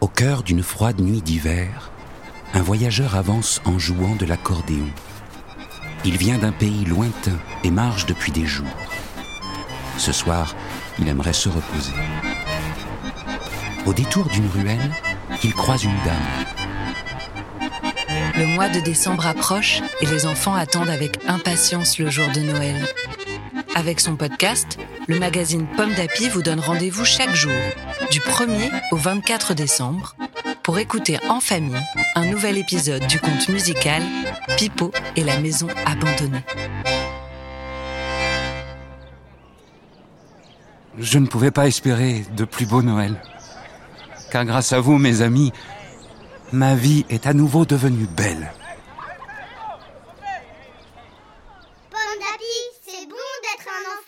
Au cœur d'une froide nuit d'hiver, un voyageur avance en jouant de l'accordéon. Il vient d'un pays lointain et marche depuis des jours. Ce soir, il aimerait se reposer. Au détour d'une ruelle, il croise une dame. Le mois de décembre approche et les enfants attendent avec impatience le jour de Noël. Avec son podcast, le magazine Pomme d'Api vous donne rendez-vous chaque jour, du 1er au 24 décembre, pour écouter en famille un nouvel épisode du conte musical Pipo et la maison abandonnée. Je ne pouvais pas espérer de plus beau Noël. Car grâce à vous, mes amis, ma vie est à nouveau devenue belle. D'Api, c'est bon d'être un enfant.